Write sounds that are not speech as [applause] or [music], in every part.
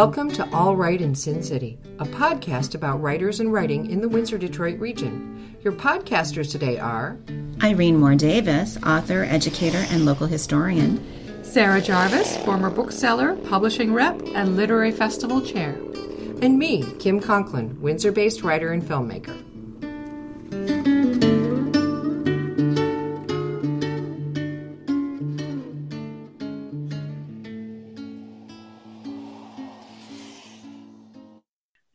Welcome to All Right in Sin City, a podcast about writers and writing in the Windsor Detroit region. Your podcasters today are Irene Moore Davis, author, educator, and local historian. Sarah Jarvis, former bookseller, publishing rep, and literary festival chair. And me, Kim Conklin, Windsor based writer and filmmaker.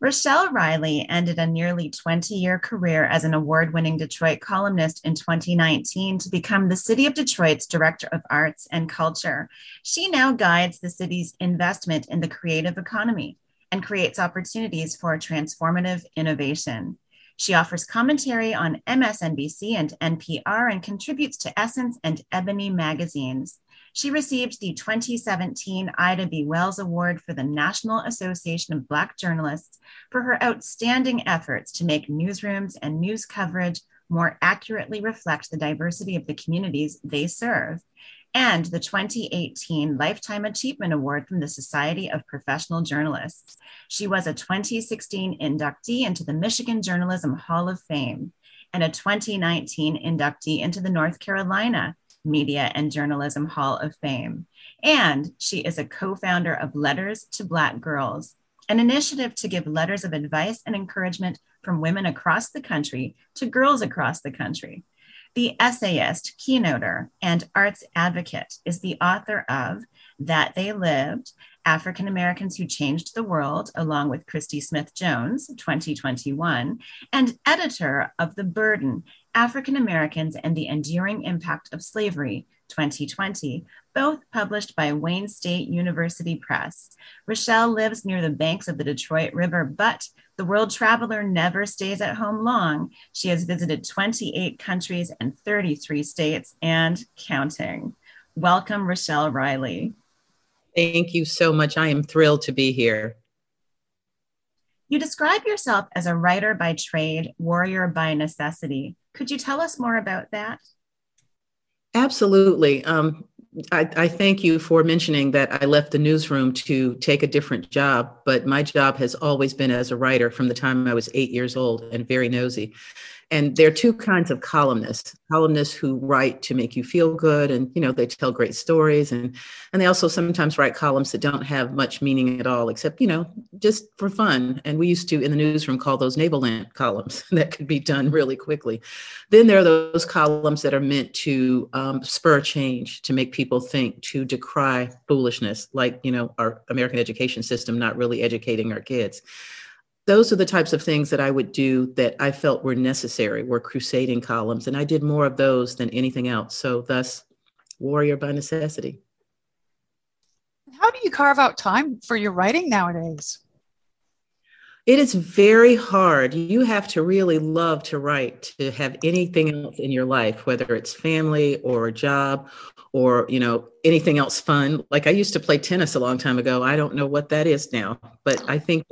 Rochelle Riley ended a nearly 20 year career as an award winning Detroit columnist in 2019 to become the City of Detroit's Director of Arts and Culture. She now guides the city's investment in the creative economy and creates opportunities for transformative innovation. She offers commentary on MSNBC and NPR and contributes to Essence and Ebony magazines. She received the 2017 Ida B. Wells Award for the National Association of Black Journalists for her outstanding efforts to make newsrooms and news coverage more accurately reflect the diversity of the communities they serve, and the 2018 Lifetime Achievement Award from the Society of Professional Journalists. She was a 2016 inductee into the Michigan Journalism Hall of Fame and a 2019 inductee into the North Carolina Media and Journalism Hall of Fame. And she is a co founder of Letters to Black Girls, an initiative to give letters of advice and encouragement from women across the country to girls across the country. The essayist, keynoter, and arts advocate is the author of That They Lived African Americans Who Changed the World, along with Christy Smith Jones, 2021, and editor of The Burden African Americans and the Enduring Impact of Slavery, 2020, both published by Wayne State University Press. Rochelle lives near the banks of the Detroit River, but the world traveler never stays at home long. She has visited 28 countries and 33 states and counting. Welcome, Rochelle Riley. Thank you so much. I am thrilled to be here. You describe yourself as a writer by trade, warrior by necessity. Could you tell us more about that? Absolutely. Um, I, I, thank you for mentioning that I left the newsroom to take a different job, but my job has always been as a writer from the time I was eight years old and very nosy. And there are two kinds of columnists columnists who write to make you feel good and you know they tell great stories. And and they also sometimes write columns that don't have much meaning at all except you know just for fun. And we used to in the newsroom call those lamp columns. [laughs] That could be done really quickly. Then there are those columns that are meant to um, spur change to make people think to decry foolishness like you know our american education system not really educating our kids those are the types of things that I would do that I felt were necessary, were crusading columns. And I did more of those than anything else. So, thus, warrior by necessity. How do you carve out time for your writing nowadays? It is very hard. You have to really love to write to have anything else in your life, whether it's family or a job or, you know, anything else fun. Like I used to play tennis a long time ago. I don't know what that is now, but I think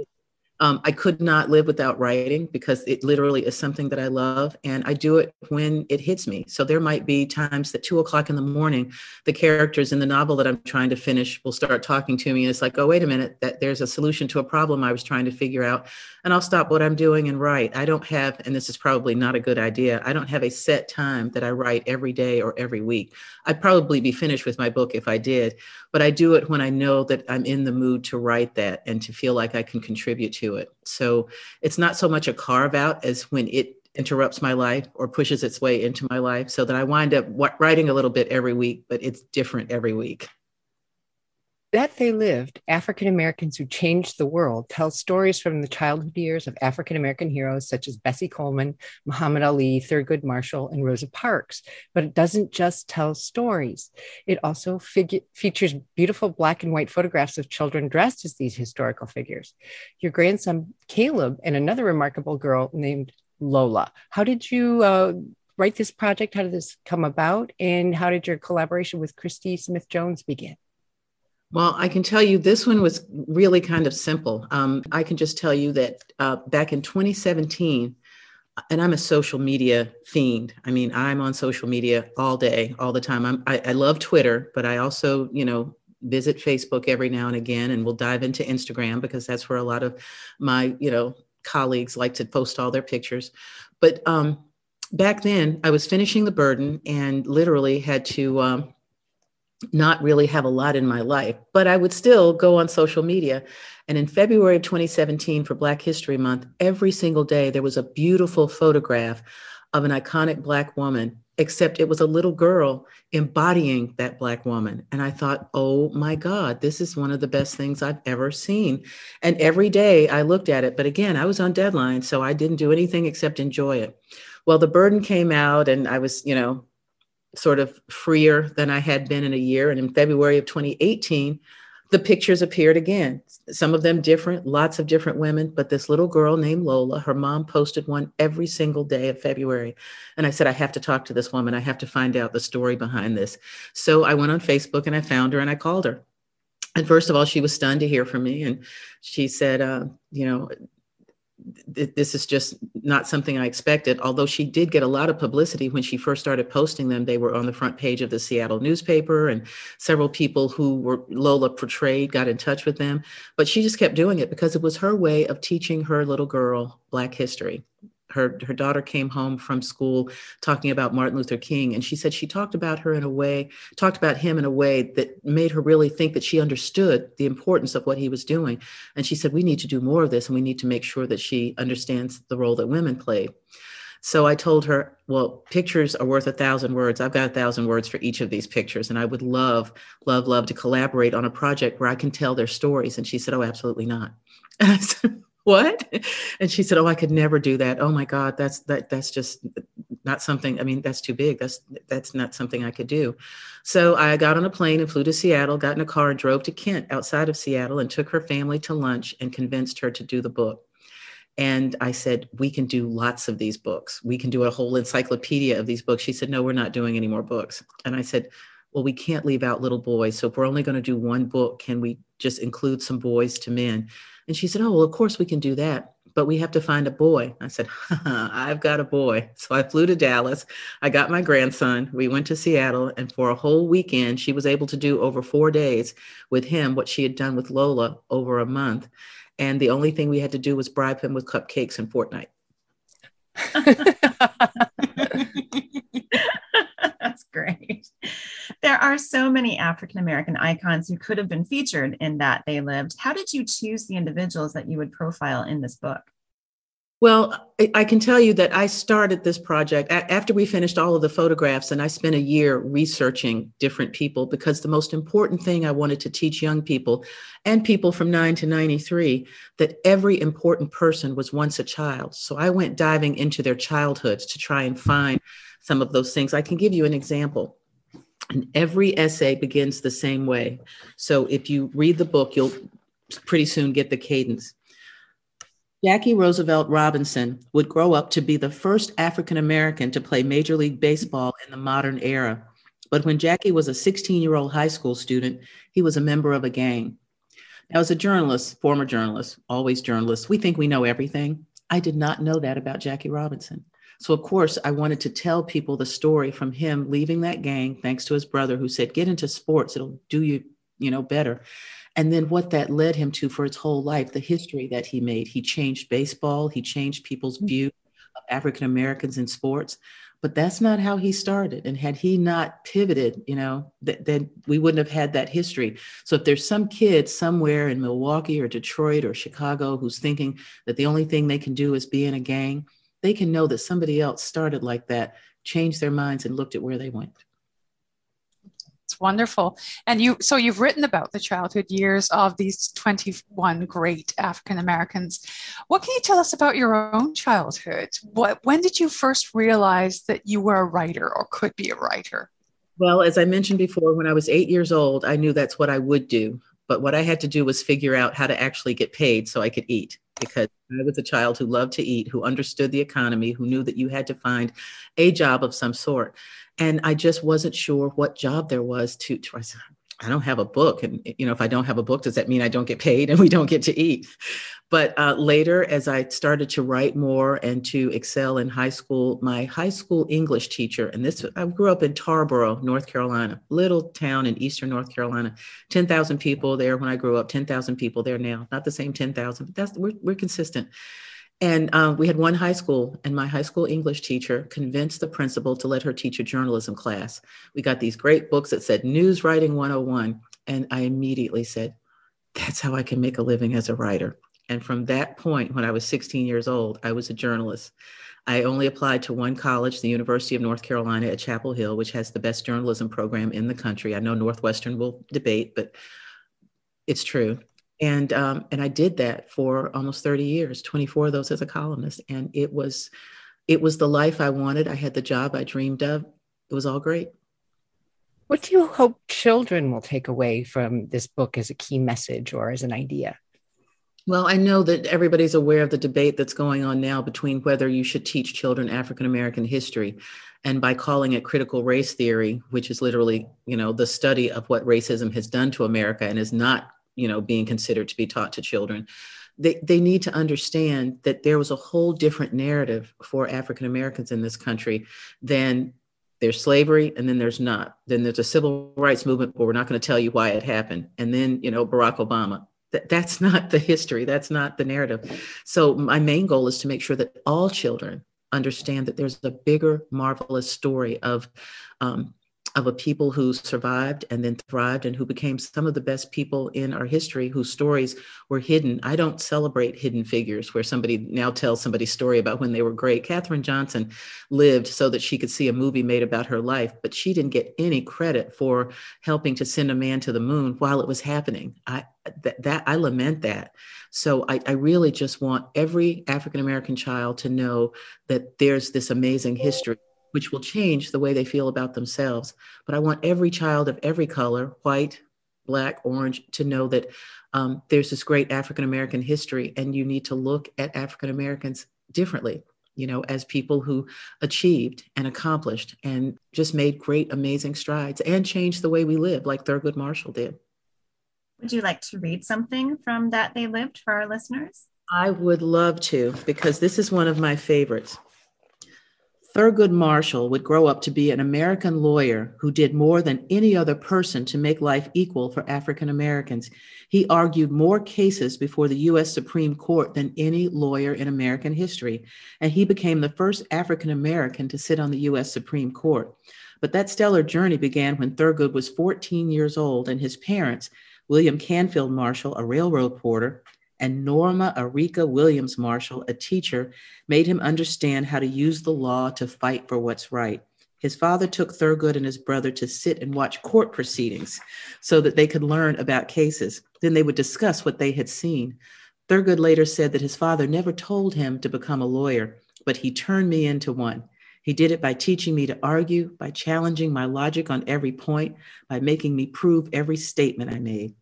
um, I could not live without writing because it literally is something that I love, and I do it when it hits me. So there might be times that two o'clock in the morning, the characters in the novel that I'm trying to finish will start talking to me, and it's like, oh wait a minute, that there's a solution to a problem I was trying to figure out, and I'll stop what I'm doing and write. I don't have, and this is probably not a good idea. I don't have a set time that I write every day or every week. I'd probably be finished with my book if I did, but I do it when I know that I'm in the mood to write that and to feel like I can contribute to it. So it's not so much a carve out as when it interrupts my life or pushes its way into my life so that I wind up writing a little bit every week, but it's different every week. That They Lived, African Americans Who Changed the World, tells stories from the childhood years of African American heroes such as Bessie Coleman, Muhammad Ali, Thurgood Marshall, and Rosa Parks. But it doesn't just tell stories, it also features beautiful black and white photographs of children dressed as these historical figures. Your grandson, Caleb, and another remarkable girl named Lola. How did you? Uh, write this project? How did this come about? And how did your collaboration with Christy Smith Jones begin? Well, I can tell you this one was really kind of simple. Um, I can just tell you that uh, back in 2017, and I'm a social media fiend. I mean, I'm on social media all day, all the time. I'm, I, I love Twitter, but I also, you know, visit Facebook every now and again, and we'll dive into Instagram because that's where a lot of my, you know, colleagues like to post all their pictures. But um, back then, I was finishing the burden and literally had to um, not really have a lot in my life, but I would still go on social media. And in February of 2017, for Black History Month, every single day there was a beautiful photograph of an iconic Black woman, except it was a little girl embodying that Black woman. And I thought, oh my God, this is one of the best things I've ever seen. And every day I looked at it. But again, I was on deadline, so I didn't do anything except enjoy it. Well, the burden came out, and I was, you know, sort of freer than I had been in a year. And in February of 2018, the pictures appeared again. Some of them different, lots of different women, but this little girl named Lola, her mom posted one every single day of February. And I said, I have to talk to this woman. I have to find out the story behind this. So I went on Facebook and I found her and I called her. And first of all, she was stunned to hear from me. And she said, uh, you know, this is just not something I expected. Although she did get a lot of publicity when she first started posting them, they were on the front page of the Seattle newspaper, and several people who were Lola portrayed got in touch with them. But she just kept doing it because it was her way of teaching her little girl Black history her her daughter came home from school talking about Martin Luther King and she said she talked about her in a way talked about him in a way that made her really think that she understood the importance of what he was doing and she said we need to do more of this and we need to make sure that she understands the role that women play." so I told her, well, pictures are worth a thousand words. I've got a thousand words for each of these pictures. And I would love, love, love to collaborate on a project where I can tell their stories. And she said, oh, absolutely not. And I said, what? And she said oh i could never do that. Oh my god that's that that's just not something i mean that's too big. That's that's not something i could do. So i got on a plane and flew to seattle got in a car and drove to kent outside of seattle and took her family to lunch and convinced her to do the book. And i said we can do lots of these books. We can do a whole encyclopedia of these books. She said no we're not doing any more books. And i said well we can't leave out little boys. So if we're only going to do one book can we just include some boys to men and she said, Oh, well, of course we can do that, but we have to find a boy. I said, [laughs] I've got a boy. So I flew to Dallas. I got my grandson. We went to Seattle, and for a whole weekend, she was able to do over four days with him what she had done with Lola over a month. And the only thing we had to do was bribe him with cupcakes and Fortnite. [laughs] [laughs] Great. [laughs] There are so many African American icons who could have been featured in That They Lived. How did you choose the individuals that you would profile in this book? Well, I can tell you that I started this project after we finished all of the photographs, and I spent a year researching different people because the most important thing I wanted to teach young people and people from 9 to 93 that every important person was once a child. So I went diving into their childhoods to try and find some of those things. I can give you an example. And every essay begins the same way. So if you read the book, you'll pretty soon get the cadence. Jackie Roosevelt Robinson would grow up to be the first African American to play Major League Baseball in the modern era. But when Jackie was a 16 year old high school student, he was a member of a gang. Now, as a journalist, former journalist, always journalist, we think we know everything. I did not know that about Jackie Robinson. So, of course, I wanted to tell people the story from him leaving that gang, thanks to his brother who said, Get into sports, it'll do you, you know, better. And then what that led him to for his whole life, the history that he made. He changed baseball, he changed people's mm. view of African Americans in sports. But that's not how he started. And had he not pivoted, you know, th- then we wouldn't have had that history. So if there's some kid somewhere in Milwaukee or Detroit or Chicago who's thinking that the only thing they can do is be in a gang, they can know that somebody else started like that, changed their minds, and looked at where they went. Wonderful. And you, so you've written about the childhood years of these 21 great African Americans. What can you tell us about your own childhood? What, when did you first realize that you were a writer or could be a writer? Well, as I mentioned before, when I was eight years old, I knew that's what I would do. But what I had to do was figure out how to actually get paid so I could eat because I was a child who loved to eat, who understood the economy, who knew that you had to find a job of some sort. And I just wasn't sure what job there was to, to I don't have a book. And, you know, if I don't have a book, does that mean I don't get paid and we don't get to eat? but uh, later, as I started to write more and to excel in high school, my high school English teacher, and this, I grew up in Tarboro, North Carolina, little town in eastern North Carolina, 10,000 people there when I grew up, 10,000 people there now, not the same 10,000, but that's, we're, we're consistent. And uh, we had one high school, and my high school English teacher convinced the principal to let her teach a journalism class. We got these great books that said News Writing 101. And I immediately said, That's how I can make a living as a writer. And from that point, when I was 16 years old, I was a journalist. I only applied to one college, the University of North Carolina at Chapel Hill, which has the best journalism program in the country. I know Northwestern will debate, but it's true. And um, and I did that for almost 30 years, 24 of those as a columnist, and it was it was the life I wanted. I had the job I dreamed of. It was all great. What do you hope children will take away from this book as a key message or as an idea? Well, I know that everybody's aware of the debate that's going on now between whether you should teach children African American history. And by calling it critical race theory, which is literally, you know, the study of what racism has done to America and is not, you know, being considered to be taught to children, they, they need to understand that there was a whole different narrative for African Americans in this country than there's slavery and then there's not. Then there's a civil rights movement, but we're not going to tell you why it happened. And then, you know, Barack Obama that, that's not the history that's not the narrative so my main goal is to make sure that all children understand that there's a bigger marvelous story of um, of a people who survived and then thrived and who became some of the best people in our history whose stories were hidden. I don't celebrate hidden figures where somebody now tells somebody's story about when they were great. Katherine Johnson lived so that she could see a movie made about her life, but she didn't get any credit for helping to send a man to the moon while it was happening. I that, that I lament that. So I, I really just want every African American child to know that there's this amazing history which will change the way they feel about themselves. But I want every child of every color, white, black, orange, to know that um, there's this great African American history, and you need to look at African Americans differently, you know, as people who achieved and accomplished and just made great, amazing strides and changed the way we live, like Thurgood Marshall did. Would you like to read something from That They Lived for our listeners? I would love to, because this is one of my favorites. Thurgood Marshall would grow up to be an American lawyer who did more than any other person to make life equal for African Americans. He argued more cases before the U.S. Supreme Court than any lawyer in American history, and he became the first African American to sit on the U.S. Supreme Court. But that stellar journey began when Thurgood was 14 years old, and his parents, William Canfield Marshall, a railroad porter, and Norma Arica Williams Marshall, a teacher, made him understand how to use the law to fight for what's right. His father took Thurgood and his brother to sit and watch court proceedings so that they could learn about cases. Then they would discuss what they had seen. Thurgood later said that his father never told him to become a lawyer, but he turned me into one. He did it by teaching me to argue, by challenging my logic on every point, by making me prove every statement I made.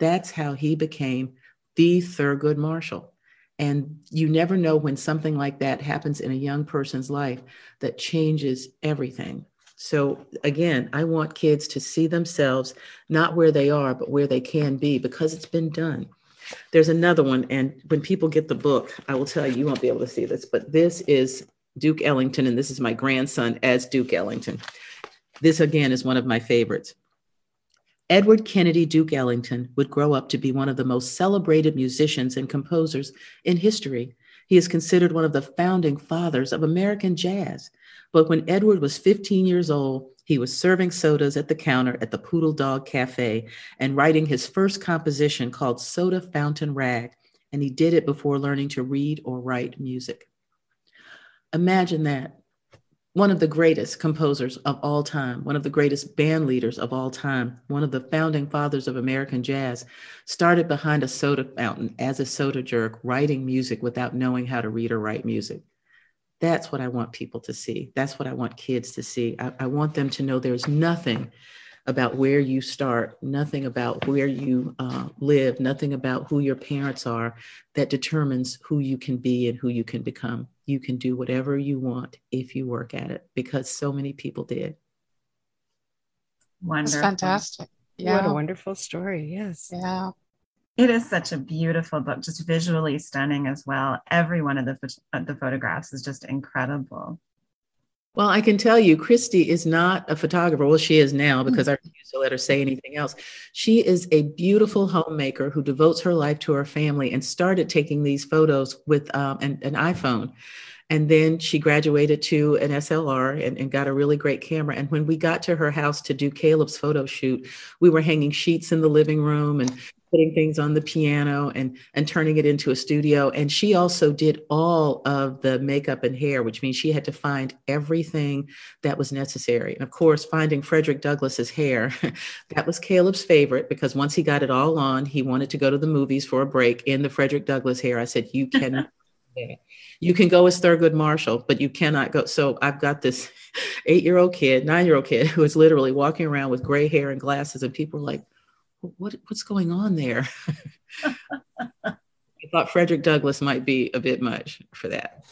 That's how he became the Thurgood Marshall. And you never know when something like that happens in a young person's life that changes everything. So, again, I want kids to see themselves not where they are, but where they can be because it's been done. There's another one, and when people get the book, I will tell you, you won't be able to see this, but this is Duke Ellington, and this is my grandson as Duke Ellington. This, again, is one of my favorites. Edward Kennedy Duke Ellington would grow up to be one of the most celebrated musicians and composers in history. He is considered one of the founding fathers of American jazz. But when Edward was 15 years old, he was serving sodas at the counter at the Poodle Dog Cafe and writing his first composition called Soda Fountain Rag. And he did it before learning to read or write music. Imagine that one of the greatest composers of all time, one of the greatest band leaders of all time, one of the founding fathers of American jazz, started behind a soda fountain as a soda jerk, writing music without knowing how to read or write music. That's what I want people to see. That's what I want kids to see. I, I want them to know there's nothing about where you start, nothing about where you uh, live, nothing about who your parents are that determines who you can be and who you can become you can do whatever you want if you work at it because so many people did. Wonderful. That's fantastic. Yeah. What a wonderful story. Yes. Yeah. It is such a beautiful book, just visually stunning as well. Every one of the, the photographs is just incredible. Well, I can tell you, Christy is not a photographer. Well, she is now because I refuse to let her say anything else. She is a beautiful homemaker who devotes her life to her family and started taking these photos with um, an, an iPhone. And then she graduated to an SLR and, and, got a really great camera. And when we got to her house to do Caleb's photo shoot, we were hanging sheets in the living room and putting things on the piano and and turning it into a studio. And she also did all of the makeup and hair which means she had to find everything that was necessary. And of course finding frederick douglass's hair [laughs] that was caleb's favorite because once he got it all on he wanted to go to the movies for a break in the frederick douglass hair. I said you can [laughs] you can go as thurgood marshall but you cannot go. So i've got this [laughs] eight year old kid nine year old kid who is literally walking around with gray hair and glasses and people are like what what's going on there? [laughs] I thought Frederick Douglass might be a bit much for that.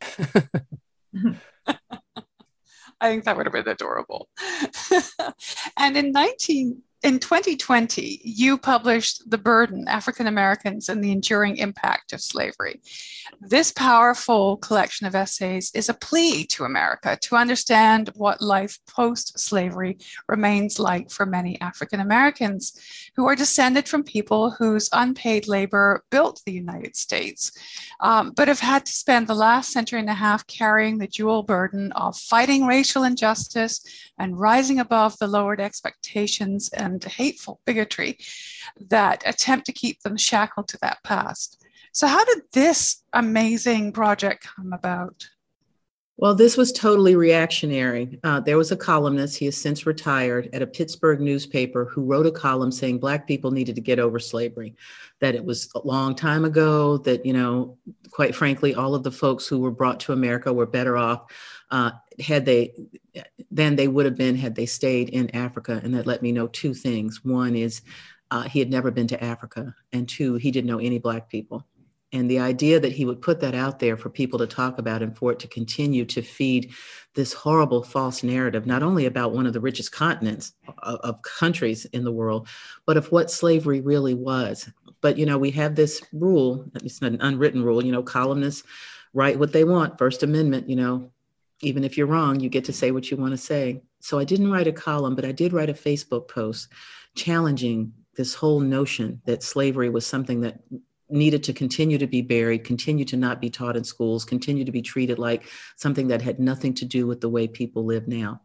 [laughs] I think that would have been adorable. [laughs] and in 19 in 2020, you published The Burden African Americans and the Enduring Impact of Slavery. This powerful collection of essays is a plea to America to understand what life post slavery remains like for many African Americans who are descended from people whose unpaid labor built the United States, um, but have had to spend the last century and a half carrying the dual burden of fighting racial injustice and rising above the lowered expectations and hateful bigotry that attempt to keep them shackled to that past. So, how did this amazing project come about? Well, this was totally reactionary. Uh, there was a columnist, he has since retired, at a Pittsburgh newspaper who wrote a column saying Black people needed to get over slavery, that it was a long time ago, that, you know, quite frankly, all of the folks who were brought to America were better off uh, had they than they would have been had they stayed in Africa. And that let me know two things. One is uh, he had never been to Africa, and two, he didn't know any Black people. And the idea that he would put that out there for people to talk about and for it to continue to feed this horrible false narrative, not only about one of the richest continents of, of, countries in the world, but of what slavery really was. But, you know, we have this rule, it's not an unwritten rule, you know, columnists write what they want, First Amendment, you know, even if you're wrong, you get to say what you want to say. So I didn't write a column, but I did write a Facebook post challenging this whole notion that slavery was something that needed to continue to be buried, continue to not be taught in schools, continue to be treated like something that had nothing to do with the way people live now.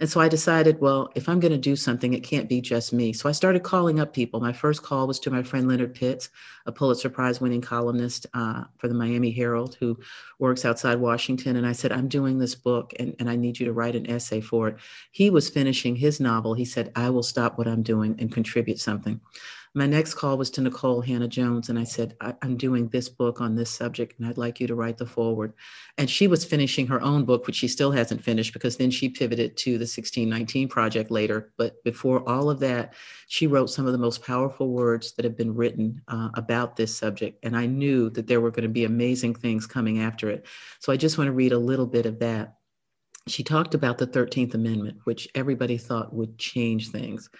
And so I decided, well, if I'm going to do something, it can't be just me. So I started calling up people. My first call was to my friend Leonard Pitts, a Pulitzer Prize winning columnist uh, for the Miami Herald who works outside Washington. And I said, I'm doing this book and, and I need you to write an essay for it. He was finishing his novel. He said, I will stop what I'm doing and contribute something. My next call was to Nikole Hannah-Jones, and I said, I- am doing this book on this subject, and I'd like you to write the forward. And she was finishing her own book, which she still hasn't finished because then she pivoted to the 1619 project later. But before all of that, she wrote some of the most powerful words that have been written uh, about this subject. And I knew that there were going to be amazing things coming after it. So I just want to read a little bit of that. She talked about the 13th Amendment, which everybody thought would change things.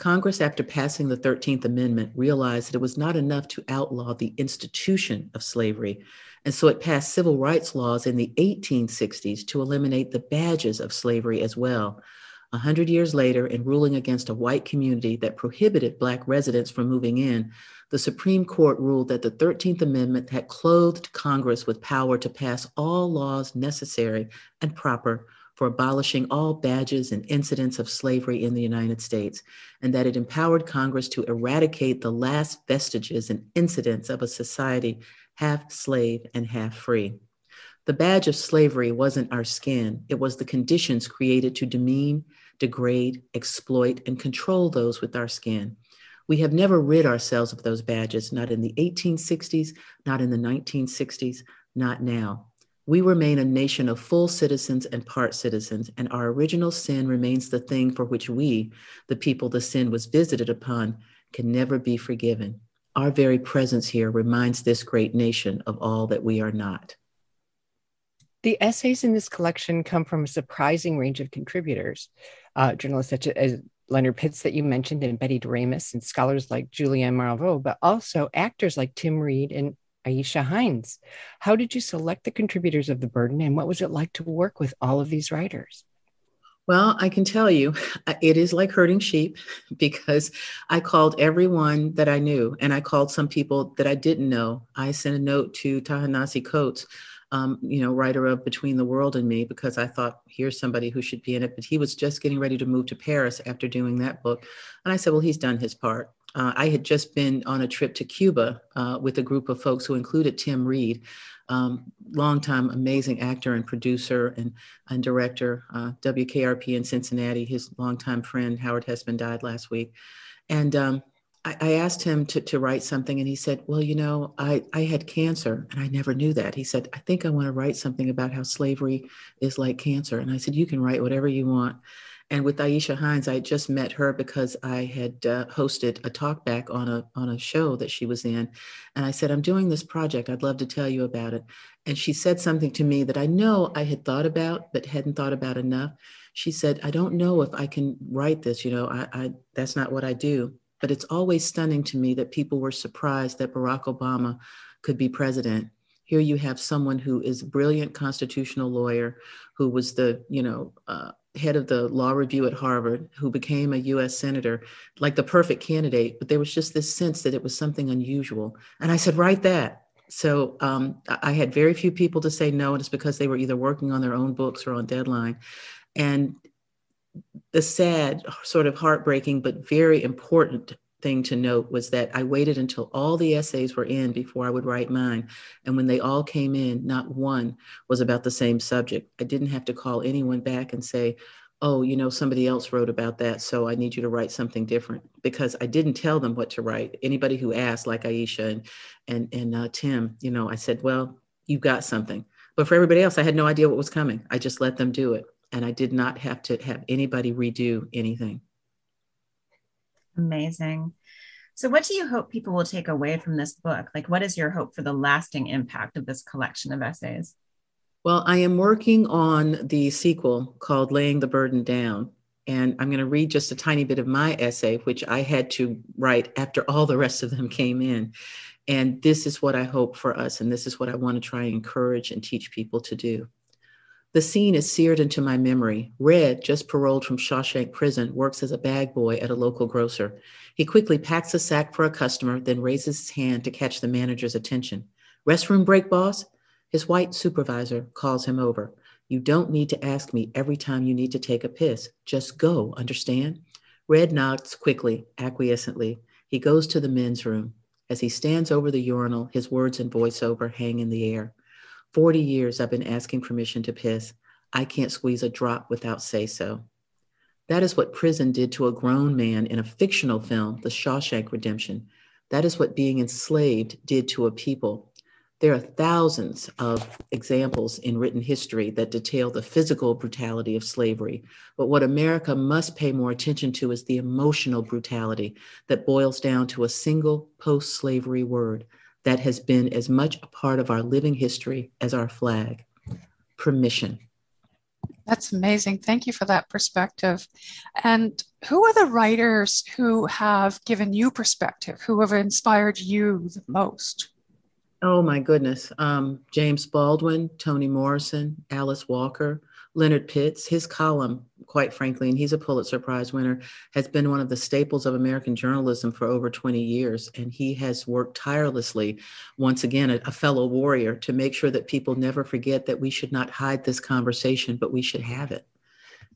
Congress, after passing the 13th Amendment, realized that it was not enough to outlaw the institution of slavery. And so it passed civil rights laws in the 1860s to eliminate the badges of slavery as well. A hundred years later, in ruling against a white community that prohibited Black residents from moving in, the Supreme Court ruled that the 13th Amendment had clothed Congress with power to pass all laws necessary and proper for abolishing all badges and incidents of slavery in the United States, and that it empowered Congress to eradicate the last vestiges and incidents of a society half slave and half free. The badge of slavery wasn't our skin, it was the conditions created to demean, degrade, exploit, and control those with our skin. We have never rid ourselves of those badges, not in the 1860s, not in the 1960s, not now. We remain a nation of full citizens and part citizens, and our original sin remains the thing for which we, the people the sin was visited upon, can never be forgiven. Our very presence here reminds this great nation of all that we are not. The essays in this collection come from a surprising range of contributors, uh, journalists such as Leonard Pitts that you mentioned and Betty DeRamus and scholars like Julianne Malveaux, but also actors like Tim Reid and Aisha Hinds. How did you select the contributors of The Burden and what was it like to work with all of these writers? Well, I can tell you, it is like herding sheep because I called everyone that I knew and I called some people that I didn't know. I sent a note to Ta-Nehisi Coates, um, you know, writer of Between the World and Me, because I thought, here's somebody who should be in it. But he was just getting ready to move to Paris after doing that book. And I said, well, he's done his part. Uh, I had just been on a trip to Cuba uh, with a group of folks who included Tim Reid, um, longtime amazing actor and producer and, and director, uh, WKRP in Cincinnati. His longtime friend Howard Hesseman died last week. And um, I, I, asked him to, to write something, and he said, Well, you know, I, I had cancer, and I never knew that. He said, I think I want to write something about how slavery is like cancer. And I said, You can write whatever you want. And with Aisha Hinds, I just met her because I had uh, hosted a talkback on a on a show that she was in, and I said, "I'm doing this project. I'd love to tell you about it." And she said something to me that I know I had thought about but hadn't thought about enough. She said, "I don't know if I can write this. You know, I, I that's not what I do." But it's always stunning to me that people were surprised that Barack Obama could be president. Here you have someone who is a brilliant constitutional lawyer, who was the you know. Uh, head of the law review at Harvard, who became a US senator, like the perfect candidate, but there was just this sense that it was something unusual. And I said, write that. So um, I had very few people to say no, and it's because they were either working on their own books or on deadline. And the sad, sort of heartbreaking, but very important thing to note was that I waited until all the essays were in before I would write mine. And when they all came in, not one was about the same subject. I didn't have to call anyone back and say, oh, you know, somebody else wrote about that, so I need you to write something different because I didn't tell them what to write. Anybody who asked, like Aisha and and and uh, Tim, you know, I said, well, you got something. But for everybody else, I had no idea what was coming. I just let them do it, and I did not have to have anybody redo anything. Amazing. So, what do you hope people will take away from this book? Like, what is your hope for the lasting impact of this collection of essays? Well, I am working on the sequel called Laying the Burden Down. And I'm going to read just a tiny bit of my essay, which I had to write after all the rest of them came in. And this is what I hope for us. And this is what I want to try and encourage and teach people to do. The scene is seared into my memory. Red, just paroled from Shawshank Prison, works as a bag boy at a local grocer. He quickly packs a sack for a customer, then raises his hand to catch the manager's attention. Restroom break, boss? His white supervisor calls him over. You don't need to ask me every time you need to take a piss. Just go, understand? Red nods quickly, acquiescently. He goes to the men's room. As he stands over the urinal, his words and voiceover hang in the air. 40 years I've been asking permission to piss. I can't squeeze a drop without say so. That is what prison did to a grown man in a fictional film, The Shawshank Redemption. That is what being enslaved did to a people. There are thousands of examples in written history that detail the physical brutality of slavery. But what America must pay more attention to is the emotional brutality that boils down to a single post slavery word that has been as much a part of our living history as our flag permission. That's amazing. Thank you for that perspective. And who are the writers who have given you perspective, who have inspired you the most? Oh my goodness. Um, James Baldwin, Toni Morrison, Alice Walker, Leonard Pitts, his column, quite frankly, and he's a Pulitzer Prize winner, has been one of the staples of American journalism for over 20 years. And he has worked tirelessly, once again, a, a fellow warrior, to make sure that people never forget that we should not hide this conversation, but we should have it.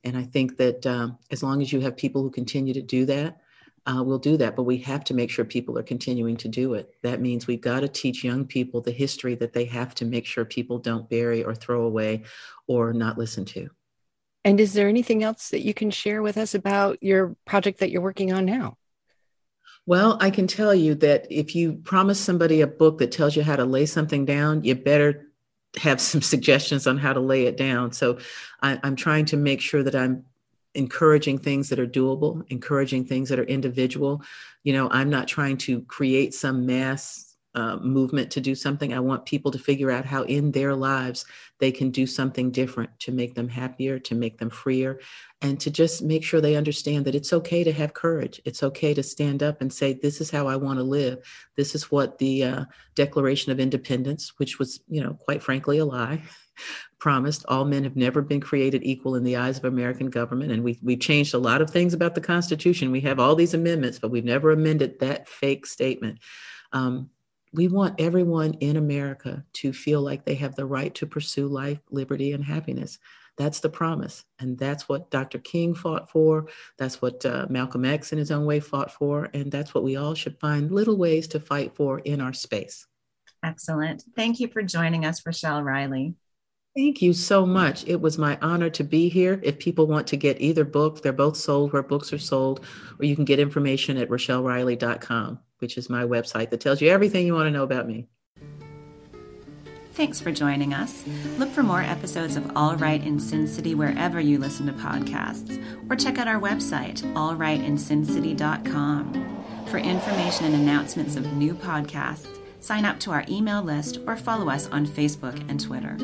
And I think that um, as long as you have people who continue to do that, uh, we'll do that. But we have to make sure people are continuing to do it. That means we've got to teach young people the history that they have to make sure people don't bury or throw away or not listen to. And is there anything else that you can share with us about your project that you're working on now? Well, I can tell you that if you promise somebody a book that tells you how to lay something down, you better have some [laughs] suggestions on how to lay it down. So I, am trying to make sure that I'm encouraging things that are doable, encouraging things that are individual. You know, I'm not trying to create some mass uh, movement to do something. I want people to figure out how in their lives they can do something different to make them happier, to make them freer, and to just make sure they understand that it's okay to have courage. It's okay to stand up and say, This is how I want to live. This is what the uh, Declaration of Independence, which was, you know, quite frankly, a lie. [laughs] promised all men have never been created equal in the eyes of American government. And we, we've changed a lot of things about the Constitution. We have all these amendments, but we've never amended that fake statement. Um, we want everyone in America to feel like they have the right to pursue life, liberty, and happiness. That's the promise. And that's what Dr. King fought for. That's what uh, Malcolm X, in his own way, fought for. And that's what we all should find little ways to fight for in our space. Excellent. Thank you for joining us, Rochelle Riley. Thank you so much. It was my honor to be here. If people want to get either book, they're both sold where books are sold, or you can get information at rochelleriley.com which is my website that tells you everything you want to know about me. Thanks for joining us. Look for more episodes of All Right in Sin City wherever you listen to podcasts, or check out our website, allrightinsincity.com. For information and announcements of new podcasts, sign up to our email list or follow us on Facebook and Twitter.